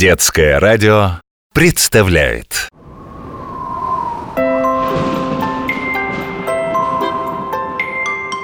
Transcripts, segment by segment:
Детское радио представляет.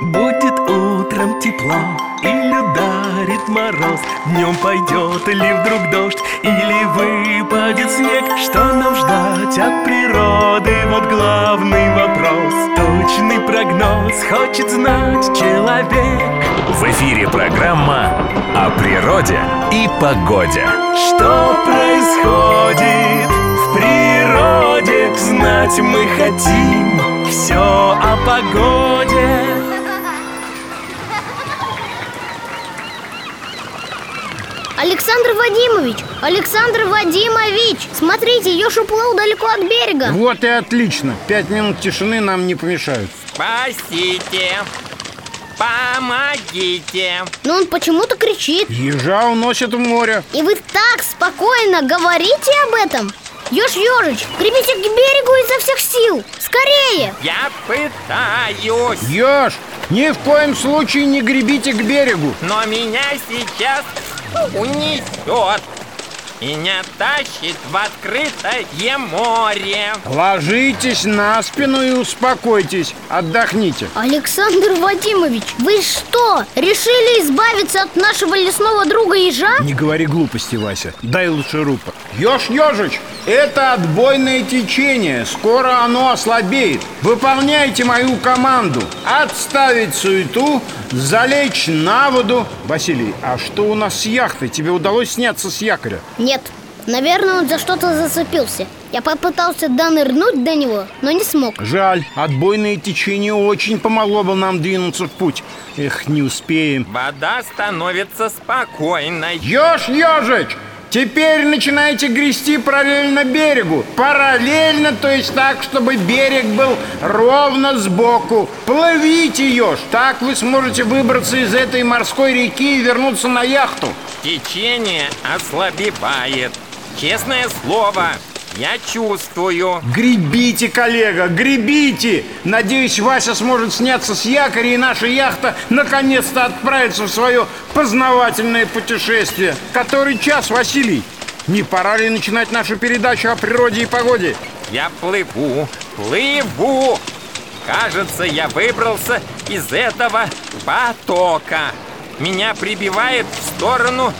Будет утром тепло или ударит мороз. Днем пойдет ли вдруг дождь или выпадет снег? Что нам ждать от природы? Вот главный вопрос. Точный прогноз хочет знать человек. В эфире программа о природе и погоде Что происходит в природе? Знать мы хотим все о погоде Александр Вадимович! Александр Вадимович! Смотрите, еж уплыл далеко от берега Вот и отлично. Пять минут тишины нам не помешают. Спасите! Помогите! Но он почему-то кричит Ежа уносят в море. И вы так спокойно говорите об этом Еж ежич, гребите к берегу изо всех сил Скорее! Я пытаюсь, Еж, ни в коем случае не гребите к берегу. но меня сейчас унесет и не тащит в открытое море. Ложитесь на спину и успокойтесь. Отдохните. Александр Вадимович, вы что, решили избавиться от нашего лесного друга ежа? Не говори глупости, Вася. Дай лучше рупор. Еж, ежич, это отбойное течение. Скоро оно ослабеет. Выполняйте мою команду. Отставить суету, залечь на воду. Василий, а что у нас с яхтой? Тебе удалось сняться с якоря? Нет, наверное, он за что-то зацепился Я попытался донырнуть до него, но не смог Жаль, отбойное течение очень помогло бы нам двинуться в путь. Эх, не успеем. Вода становится спокойной. Еж, ежич! Теперь начинайте грести параллельно берегу. Параллельно, то есть так, чтобы берег был ровно сбоку. Плывите, еж, так вы сможете выбраться из этой морской реки и вернуться на яхту. Течение ослабевает. Честное слово, я чувствую. Гребите, коллега, гребите! Надеюсь, Вася сможет сняться с якоря и наша яхта наконец-то отправится в свое познавательное путешествие Который час, Василий? Не пора ли начинать нашу передачу о природе и погоде? Я плыву, плыву. Кажется, я выбрался из этого потока. Меня прибивает в сторону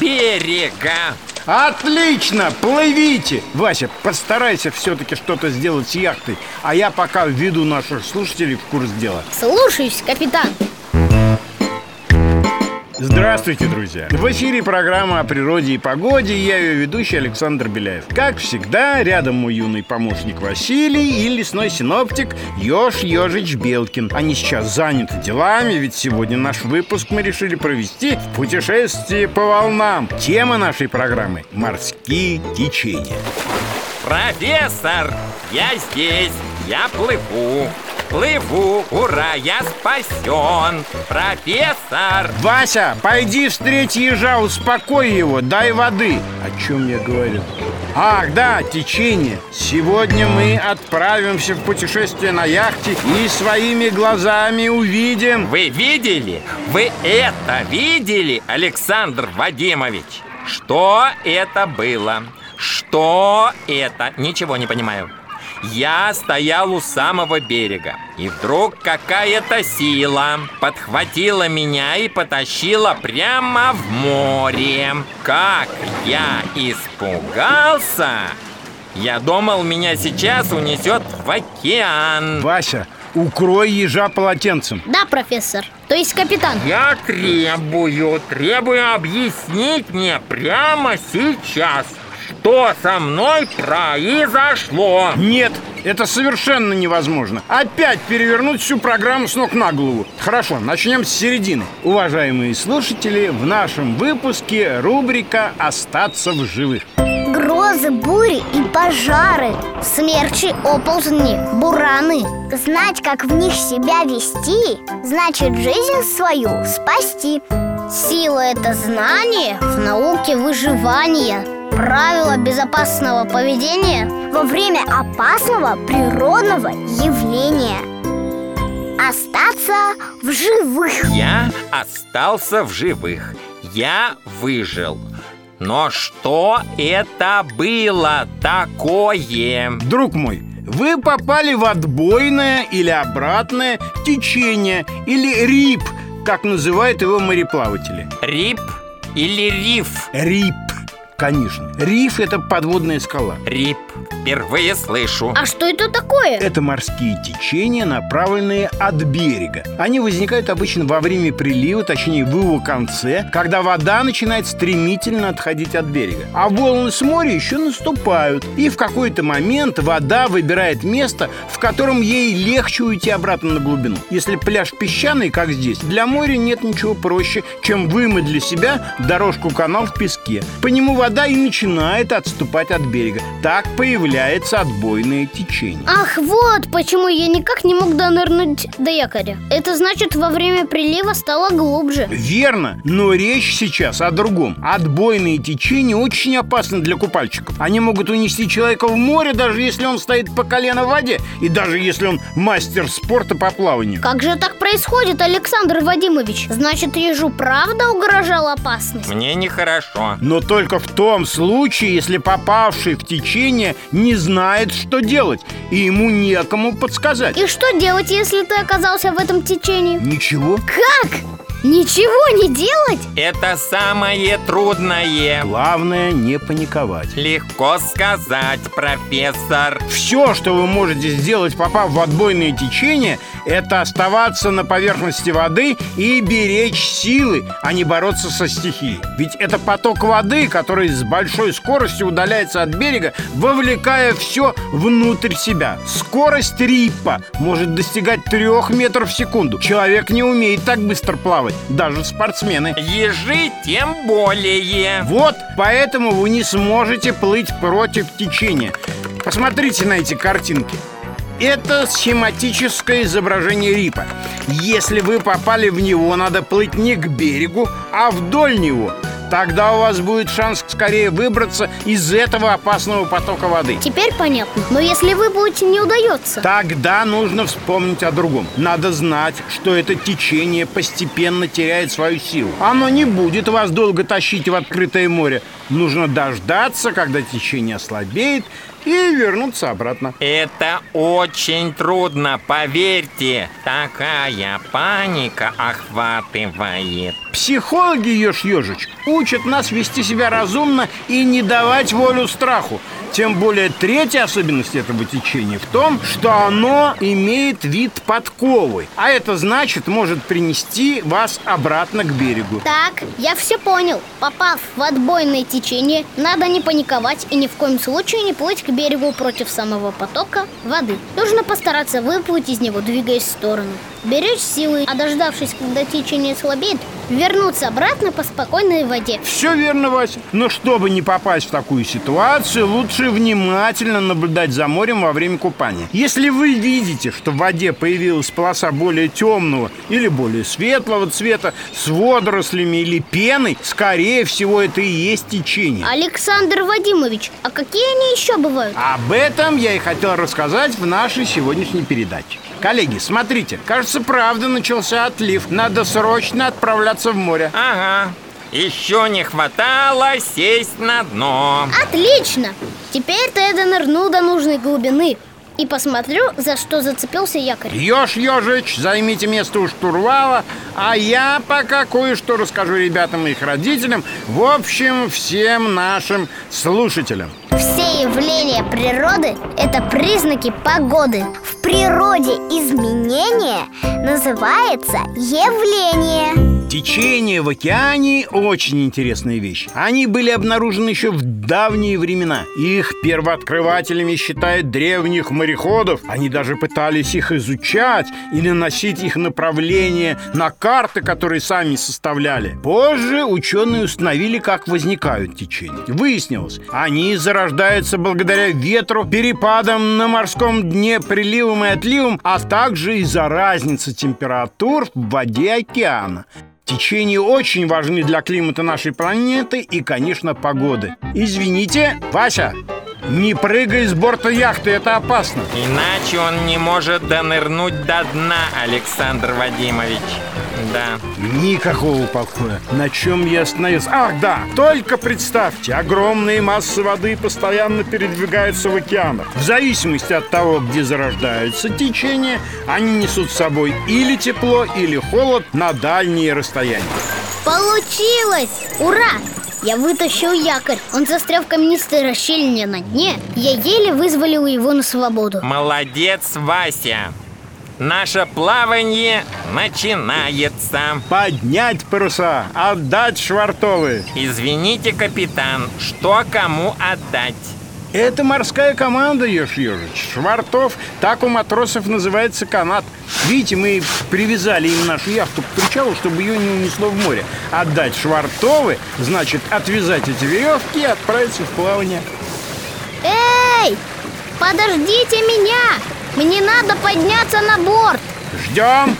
берега. Отлично, плывите! Вася, постарайся все-таки что-то сделать с яхтой А я пока введу наших слушателей в курс дела. Слушаюсь, капитан Здравствуйте, друзья! В эфире программа о природе и погоде Я ее ведущий Александр Беляев. Как всегда, рядом мой юный помощник Василий И лесной синоптик Ёж Ёжич Белкин. Они сейчас заняты делами Ведь сегодня наш выпуск мы решили провести в путешествии по волнам. Тема нашей программы – морские течения. Профессор, я здесь, я плыву. Плыву, ура, я спасен. Профессор, Вася, пойди встреть ежа, успокой его, дай воды О чем я говорил? Ах, да, течение Сегодня мы отправимся в путешествие на яхте И своими глазами увидим вы видели? Вы это видели, Александр Вадимович? Что это было? Что это? Ничего не понимаю. Я стоял у самого берега, и вдруг какая-то сила подхватила меня и потащила прямо в море. Как я испугался! Я думал, меня сейчас унесет в океан. Вася, укрой ежа полотенцем Да, профессор, то есть капитан Я требую, требую объяснить мне прямо сейчас, что со мной произошло. Нет, это совершенно невозможно. Опять перевернуть всю программу с ног на голову. Хорошо, начнем с середины. Уважаемые слушатели, в нашем выпуске рубрика «Остаться в живых» Грозы, бури и пожары Смерчи, оползни, бураны. Знать, как в них себя вести, значит жизнь свою спасти. Сила – это знание в науке выживания Правила безопасного поведения Во время опасного природного явления. Остаться в живых. Я остался в живых. Я выжил. Но что это было такое? Друг мой, вы попали в отбойное или обратное течение или рип, как называют его мореплаватели. Рип или риф? Рип, конечно. Риф – это подводная скала. Рип. Впервые слышу. А что это такое? Это морские течения, направленные от берега. Они возникают обычно во время прилива, точнее в его конце, когда вода начинает стремительно отходить от берега. А волны с моря еще наступают. И в какой-то момент вода выбирает место, в котором ей легче уйти обратно на глубину. Если пляж песчаный, как здесь, для моря нет ничего проще, чем вымыть для себя дорожку-канал в песке. По нему вода и начинает отступать от берега. Так появляется отбойное течение. Ах, вот почему я никак не мог донырнуть до якоря. Это значит, во время прилива стало глубже. Верно, но речь сейчас о другом. Отбойные течения очень опасны для купальщиков. Они могут унести человека в море, даже если он стоит по колено в воде, и даже если он мастер спорта по плаванию. Как же так происходит, Александр Вадимович? Значит, ежу правда угрожала опасность? Мне нехорошо. Но только в том случае, если попавший в течение не знает, что делать, и ему некому подсказать. И что делать, если ты оказался в этом течении? Ничего. Как? Ничего не делать? Это самое трудное. Главное не паниковать. Легко сказать, профессор. Все, что вы можете сделать, попав в отбойное течение, это оставаться на поверхности воды и беречь силы, а не бороться со стихией. Ведь это поток воды, который с большой скоростью удаляется от берега, вовлекая все внутрь себя. Скорость рипа может достигать трех метров в секунду. Человек не умеет так быстро плавать, даже спортсмены. Ежи тем более. Вот поэтому вы не сможете плыть против течения. Посмотрите на эти картинки. Это схематическое изображение рипа. Если вы попали в него, надо плыть не к берегу, а вдоль него. Тогда у вас будет шанс скорее выбраться из этого опасного потока воды. Теперь понятно. Но если выплыть не удается? Тогда нужно вспомнить о другом. Надо знать, что это течение постепенно теряет свою силу. Оно не будет вас долго тащить в открытое море. Нужно дождаться, когда течение ослабеет, и вернуться обратно. Это очень трудно, поверьте. Такая паника охватывает. Психологи, Ёж Ёжич, учат нас вести себя разумно и не давать волю страху. Тем более третья особенность этого течения в том, что оно имеет вид подковы. А это значит, может принести вас обратно к берегу. Так, я все понял. Попав в отбойное течение, надо не паниковать и ни в коем случае не плыть к берегу против самого потока воды. Нужно постараться выплыть из него, двигаясь в сторону. Беречь силы, а дождавшись, когда течение слабеет, вернуться обратно по спокойной воде. Все верно, Вася. Но чтобы не попасть в такую ситуацию, лучше внимательно наблюдать за морем во время купания. Если вы видите, что в воде появилась полоса более темного или более светлого цвета с водорослями или пеной, скорее всего, это и есть течение. Александр Вадимович, а какие они еще бывают? Об этом я и хотел рассказать в нашей сегодняшней передаче. Коллеги, смотрите, кажется, правда начался отлив. Надо срочно отправляться в море. Ага. Еще не хватало сесть на дно. Отлично! Теперь-то я донырну до нужной глубины и посмотрю, за что зацепился якорь. Ёж, Ёжич, займите место у штурвала, а я пока кое-что расскажу ребятам и их родителям, в общем, всем нашим слушателям. Все явления природы – это признаки погоды. В природе изменение называется явление. Течение в океане – очень интересная вещь. Они были обнаружены еще в давние времена. Их первооткрывателями считают древних мореходов. Они даже пытались их изучать и наносить их направление на карты, которые сами составляли. Позже ученые установили, как возникают течения. Выяснилось, они зарождаются благодаря ветру, перепадам на морском дне, приливам и отливам, а также из-за разницы температур в воде океана. Течения очень важны для климата нашей планеты и, конечно, погоды. Извините, Вася, не прыгай с борта яхты, это опасно. Иначе он не может донырнуть до дна, Александр Вадимович. Да. Никакого покоя. На чем я остановился? Ах, да! Только представьте, огромные массы воды постоянно передвигаются в океанах. В зависимости от того, где зарождаются течения, они несут с собой или тепло, или холод на дальние расстояния. Получилось! Ура! Я вытащил якорь. Он застрял в каменистой расщелине на дне. Я еле вызволил его на свободу. Молодец, Вася. Наше плавание начинается. Поднять паруса, отдать швартовы. Извините, капитан, что кому отдать? Это морская команда, Ешь Ежич. Швартов, так у матросов называется канат. Видите, мы привязали им нашу яхту к причалу, чтобы ее не унесло в море. Отдать швартовы, значит отвязать эти веревки и отправиться в плавание. Эй! Подождите меня! Мне надо подняться на борт! Ждем.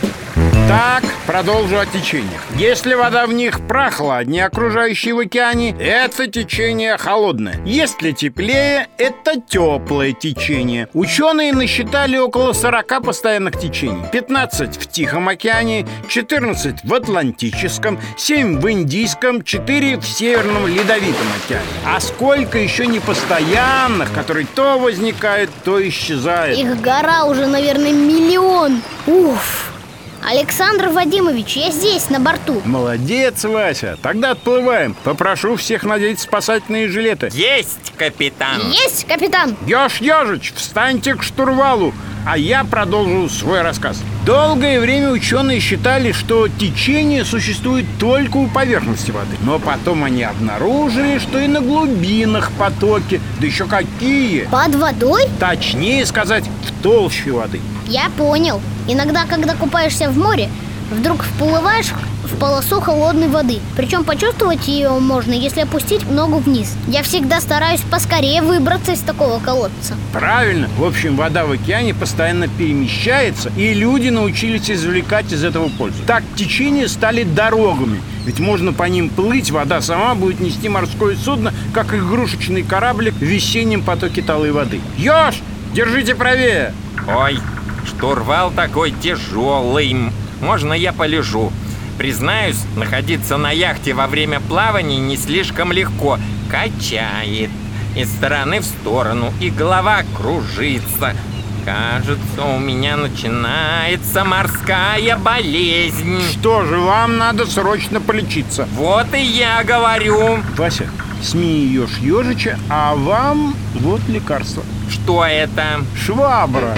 Так, продолжу о течениях. Если вода в них прохладнее окружающей в океане, это течение холодное. Если теплее, это теплое течение. Ученые насчитали около 40 постоянных течений. 15 в Тихом океане, 14 в Атлантическом, 7 в Индийском, 4 в Северном Ледовитом океане. А сколько еще непостоянных, которые то возникают, то исчезают. Их гора уже, наверное, миллион Уф! Александр Вадимович, я здесь, на борту Молодец, Вася. Тогда отплываем. Попрошу всех надеть спасательные жилеты. Есть, капитан. Есть, капитан! Ёж Ёжич, встаньте к штурвалу, а я продолжу свой рассказ. Долгое время ученые считали, что течение существует только у поверхности воды. Но потом они обнаружили, что и на глубинах потоки, да еще какие! Под водой? Точнее сказать, в толще воды. Я понял Иногда, когда купаешься в море, вдруг вплываешь в полосу холодной воды. Причем почувствовать ее можно, если опустить ногу вниз. Я всегда стараюсь поскорее выбраться из такого колодца. Правильно, в общем, вода в океане постоянно перемещается И люди научились извлекать из этого пользу. Так течения стали дорогами. Ведь можно по ним плыть, вода сама будет нести морское судно, как игрушечный кораблик в весеннем потоке талой воды. Ёж, держите правее! Ой, Штурвал такой тяжелый. Можно я полежу? Признаюсь, находиться на яхте во время плавания не слишком легко. Качает из стороны в сторону, и голова кружится. Кажется, у меня начинается морская болезнь. Что же, вам надо срочно полечиться. Вот и я говорю. Вася, СМИ ешь ежича, а вам вот лекарство. Что это? Швабра.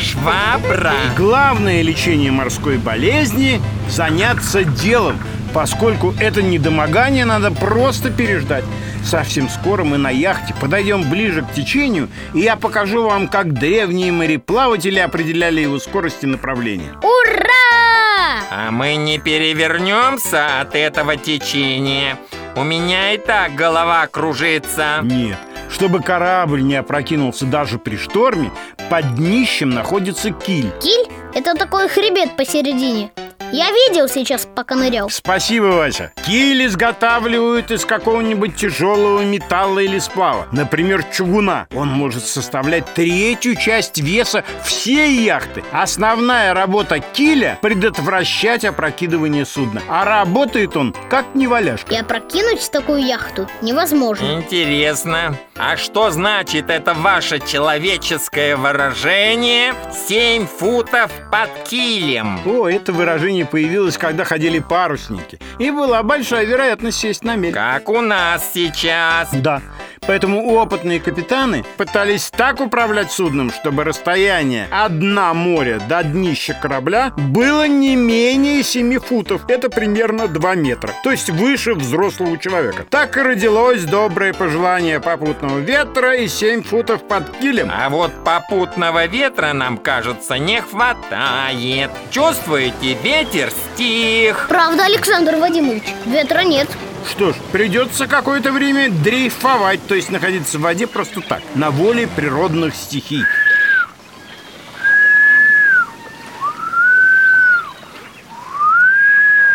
Швабра? Главное лечение морской болезни – заняться делом, поскольку это недомогание надо просто переждать. Совсем скоро мы на яхте подойдем ближе к течению, и я покажу вам, как древние мореплаватели определяли его скорость и направление. Ура! А мы не перевернемся от этого течения. У меня и так голова кружится. Нет, чтобы корабль не опрокинулся даже при шторме, под днищем находится киль. Киль? Это такой хребет посередине я видел сейчас, пока нырял. Спасибо, Вася. Киль изготавливают из какого-нибудь тяжелого металла или сплава. Например, чугуна. Он может составлять третью часть веса всей яхты. Основная работа киля – предотвращать опрокидывание судна. А работает он как неваляшка. И опрокинуть такую яхту невозможно. Интересно А что значит это ваше человеческое выражение «семь футов под килем»? О, это выражение не появилась, когда ходили парусники. И была большая вероятность сесть на мель. Как у нас сейчас. Да. Поэтому опытные капитаны пытались так управлять судном, чтобы расстояние от дна моря до днища корабля было не менее 7 футов. Это примерно 2 метра. То есть выше взрослого человека. Так и родилось доброе пожелание попутного ветра и 7 футов под килем. А вот попутного ветра нам, кажется, не хватает. Чувствуете, ветер стих. Правда, Александр Вадимович, ветра нет. Что ж, придется какое-то время дрейфовать, то есть находиться в воде просто так, на воле природных стихий.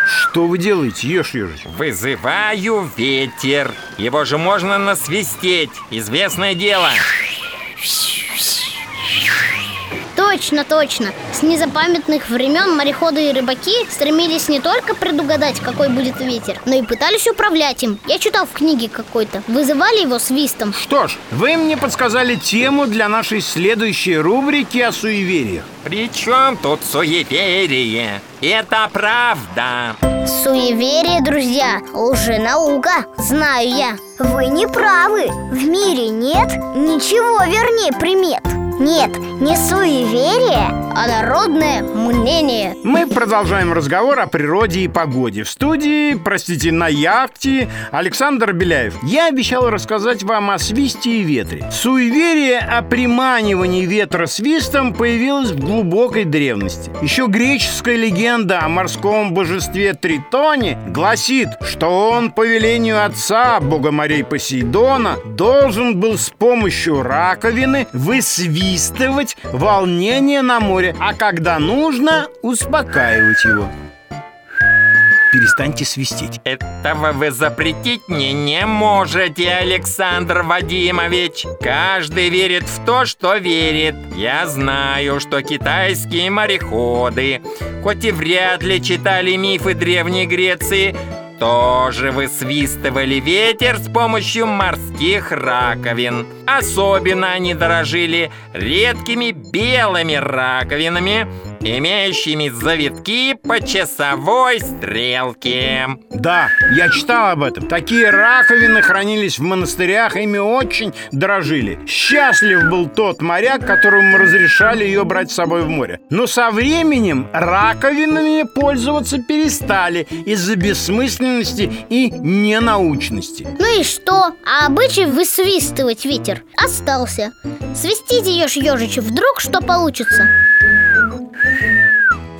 Что вы делаете, ешь ежич? Вызываю ветер. Его же можно насвистеть. Известное дело. Точно, точно. С незапамятных времен мореходы и рыбаки стремились не только предугадать, какой будет ветер, но и пытались управлять им. Я читал в книге какой-то. Вызывали его свистом. Что ж, вы мне подсказали тему для нашей следующей рубрики о суевериях. При чем тут суеверие? Это правда. Суеверие, друзья, лженаука, знаю я. Вы не правы В мире нет ничего вернее примет Нет, не суеверие, А народное мнение. Мы продолжаем разговор о природе и погоде. В студии, простите, на яхте Александр Беляев. Я обещал рассказать вам о свисте и ветре. Суеверие о приманивании ветра свистом появилось в глубокой древности. Еще греческая легенда о морском божестве Тритоне гласит, что он по велению отца, бога морей Посейдона, должен был с помощью раковины высвистывать волнение на море, а когда нужно, успокаивать его. Перестаньте свистеть. Этого вы запретить мне не можете, Александр Вадимович. Каждый верит в то, что верит. Я знаю, что китайские мореходы, хоть и вряд ли читали мифы Древней Греции, тоже высвистывали ветер с помощью морских раковин. Особенно они дорожили редкими белыми раковинами, имеющими завитки по часовой стрелке. Да, я читал об этом. Такие раковины хранились в монастырях, ими очень дорожили. Счастлив был тот моряк, которому разрешали ее брать с собой в море. Но со временем раковинами пользоваться перестали из-за бессмысленности и ненаучности. Ну и что? А обычай высвистывать ветер остался. Свистите, ешь ежичи, вдруг что получится.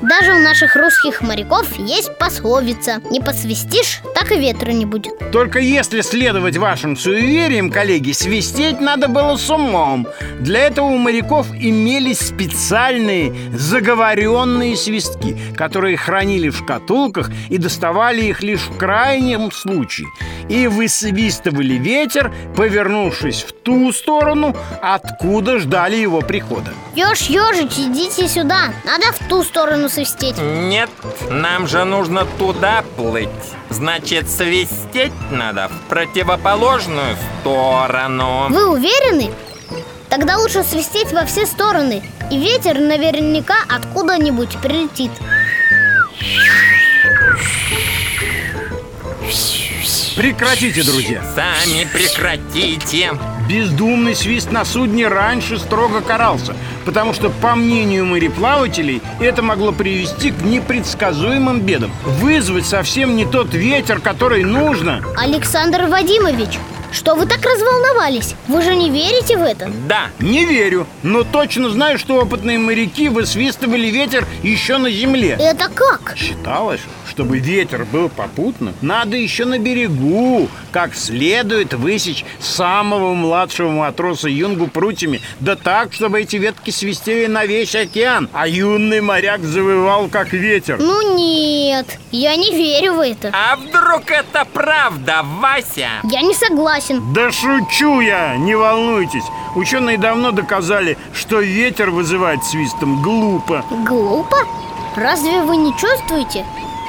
Даже у наших русских моряков есть пословица Не посвистишь, так и ветра не будет Только если следовать вашим суевериям, коллеги, свистеть надо было с умом. Для этого у моряков имелись специальные заговоренные свистки, которые хранили в шкатулках и доставали их лишь в крайнем случае. И высвистывали ветер, повернувшись в ту сторону, откуда ждали его прихода. Еж, ежич, идите сюда Надо в ту сторону свистеть Нет, нам же нужно туда плыть. Значит, свистеть надо в противоположную сторону. Вы уверены? Тогда лучше свистеть во все стороны И ветер наверняка откуда-нибудь прилетит Прекратите, друзья! Сами прекратите. Бездумный свист на судне раньше строго карался, потому что, по мнению мореплавателей, это могло привести к непредсказуемым бедам, вызвать совсем не тот ветер, который нужно. Александр Вадимович, что вы так разволновались? Вы же не верите в это? Да, Не верю, но точно знаю, что опытные моряки высвистывали ветер еще на земле. Это как? Считалось, чтобы ветер был попутным, надо еще на берегу как следует высечь самого младшего матроса юнгу прутьями, да так, чтобы эти ветки свистели на весь океан, а юный моряк завывал как ветер. Ну нет, я не верю в это а вдруг это правда, Вася? Я не согласен Да шучу я, не волнуйтесь. Ученые давно доказали, что ветер вызывает свистом глупо. Глупо? Разве вы не чувствуете?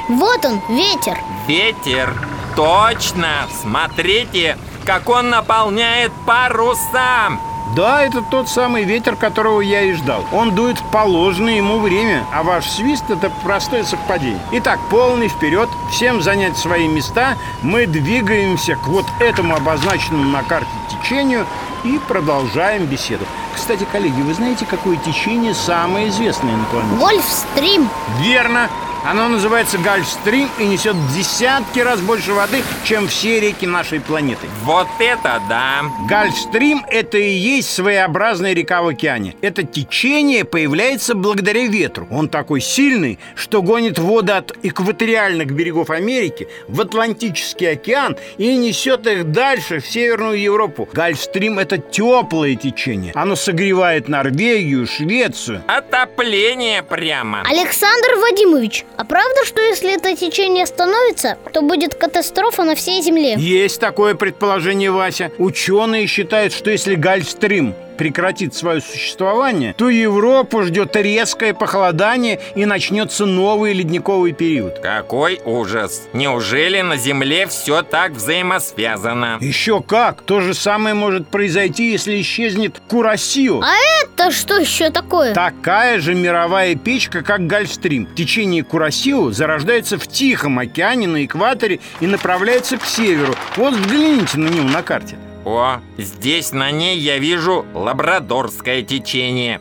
Вот он, ветер Ветер. Точно. Смотрите, как он наполняет паруса. Да, это тот самый ветер, которого я и ждал. Он дует в положенное ему время, а ваш свист – это простое совпадение. Итак, полный вперед, всем занять свои места. Мы двигаемся к вот этому обозначенному на карте течению и продолжаем беседу. Кстати, коллеги, вы знаете, какое течение самое известное на планете? Гольфстрим Верно! Оно называется Гольфстрим и несет в десятки раз больше воды, чем все реки нашей планеты. Вот это да. Гольфстрим – это и есть своеобразная река в океане. Это течение появляется благодаря ветру. Он такой сильный, что гонит воды от экваториальных берегов Америки в Атлантический океан и несет их дальше, в Северную Европу. Гольфстрим – это теплое течение. Оно согревает Норвегию, Швецию. Отопление прямо. Александр Вадимович, а правда, что если это течение остановится, то будет катастрофа на всей Земле? Есть такое предположение, Вася. Ученые считают, что если Гольфстрим прекратит свое существование, то Европу ждет резкое похолодание и начнется новый ледниковый период. Какой ужас! Неужели на Земле все так взаимосвязано? Еще как! То же самое может произойти, если исчезнет Курасио. А это что еще такое? Такая же мировая печка, как Гольфстрим. Течение Курасио зарождается в Тихом океане на экваторе и направляется к северу. Вот взгляните на него на карте. О, здесь на ней я вижу лабрадорское течение.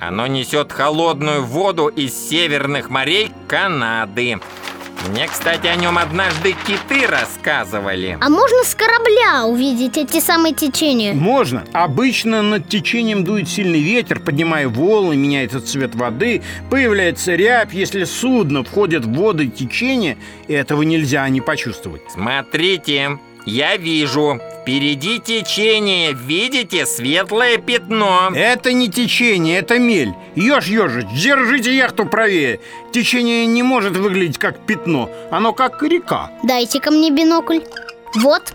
Оно несет холодную воду из северных морей Канады. Мне, кстати, о нем однажды киты рассказывали. А можно с корабля увидеть эти самые течения? Можно. Обычно над течением дует сильный ветер, поднимая волны, меняется цвет воды, появляется рябь. Если судно входит в воды течения, этого нельзя не почувствовать. Смотрите, я вижу. Впереди течение. Видите светлое пятно? Это не течение, это мель. Ешь, ежич, держите яхту правее. Течение не может выглядеть как пятно, оно как река. Дайте ко мне бинокль. Вот,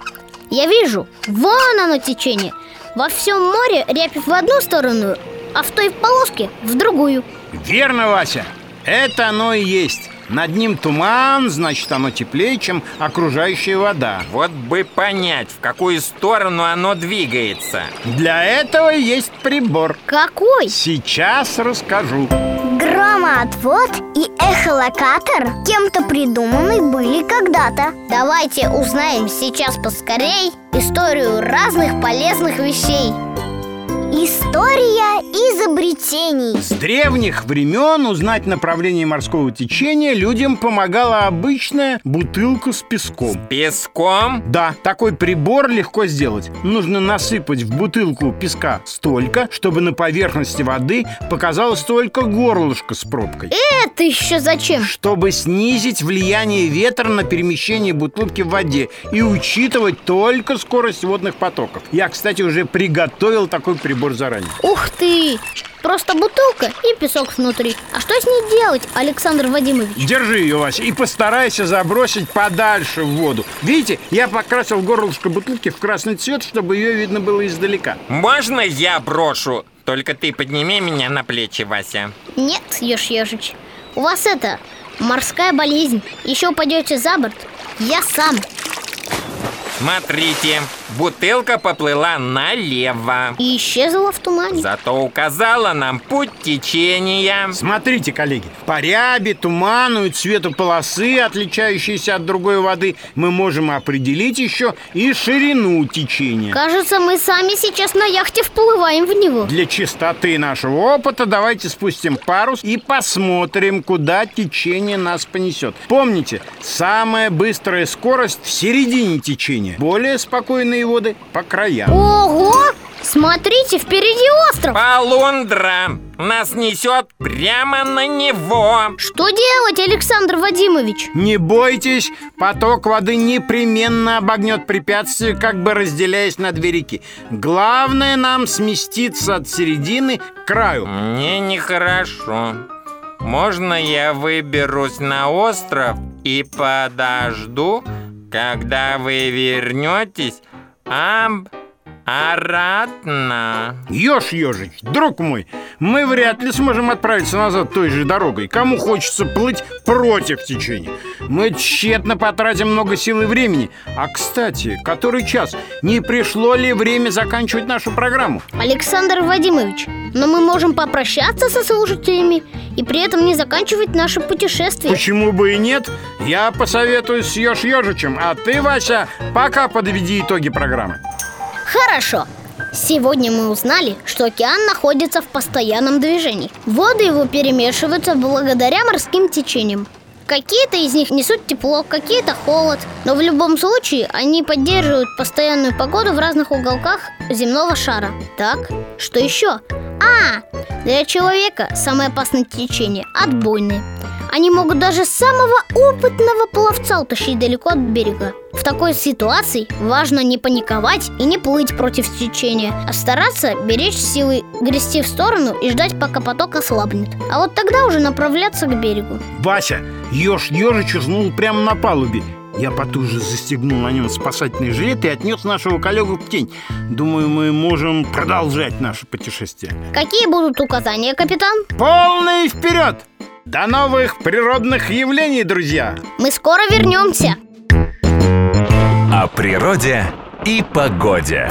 я вижу, вон оно течение. Во всем море рябь в одну сторону, а в той полоске в другую. Верно, Вася. Это оно и есть. Над ним туман, значит, оно теплее, чем окружающая вода. Вот бы понять, в какую сторону оно двигается. Для этого есть прибор. Какой? Сейчас расскажу. Громоотвод и эхолокатор кем-то придуманы были когда-то Давайте узнаем сейчас поскорей историю разных полезных вещей. История изобретений С древних времен узнать направление морского течения людям помогала обычная бутылка с песком. Песком? Да, такой прибор легко сделать. Нужно насыпать в бутылку песка столько, чтобы на поверхности воды показалось только горлышко с пробкой. Это еще зачем? Чтобы снизить влияние ветра на перемещение бутылки в воде и учитывать только скорость водных потоков. Я, кстати, уже приготовил такой прибор заранее. Ух ты! Просто бутылка и песок внутри. А что с ней делать, Александр Вадимович? Держи ее, Вася, и постарайся забросить подальше в воду. Видите, я покрасил горлышко бутылки в красный цвет, чтобы ее видно было издалека. Можно я брошу? Только ты подними меня на плечи, Вася. Нет, Ёж Ежич. У вас это, морская болезнь. Еще упадете за борт. Я сам. Смотрите, бутылка поплыла налево. И исчезла в тумане. Зато указала нам путь течения. Смотрите, коллеги, по ряби, туману и цвету полосы, отличающейся от другой воды, мы можем определить еще и ширину течения. Кажется, мы сами сейчас на яхте вплываем в него. Для чистоты нашего опыта давайте спустим парус и посмотрим, куда течение нас понесет. Помните, самая быстрая скорость в середине течения, более спокойные воды по краям. Ого! Смотрите, впереди остров. Полундра нас несет прямо на него. Что делать, Александр Вадимович? Не бойтесь, поток воды непременно обогнет препятствие, как бы разделяясь на две реки. Главное нам сместиться от середины к краю. Мне нехорошо. Можно я выберусь на остров и подожду, когда вы вернетесь I'm обратно? Ёж, ежич, друг мой, мы вряд ли сможем отправиться назад той же дорогой. Кому хочется плыть против течения? Мы тщетно потратим много сил и времени. А, кстати, который час? Не пришло ли время заканчивать нашу программу? Александр Вадимович, но мы можем попрощаться со слушателями и при этом не заканчивать наше путешествие. Почему бы и нет? Я посоветую с Ёж Ежичем, а ты, Вася, пока подведи итоги программы. Хорошо. Сегодня мы узнали, что океан находится в постоянном движении. Воды его перемешиваются благодаря морским течениям. Какие-то из них несут тепло, какие-то холод, но в любом случае они поддерживают постоянную погоду в разных уголках земного шара. Так, что еще? А, для человека самое опасное течение – отбойные. Они могут даже самого опытного пловца утащить далеко от берега. В такой ситуации важно не паниковать и не плыть против течения, а стараться беречь силы, грести в сторону и ждать, пока поток ослабнет. А вот тогда уже направляться к берегу. Вася, еж ежич узнул прямо на палубе. Я потуже застегнул на нем спасательный жилет и отнес нашего коллегу в тень. Думаю, мы можем продолжать наше путешествие. Какие будут указания, капитан? Полный вперед! До новых природных явлений, друзья! Мы скоро вернемся! О природе и погоде.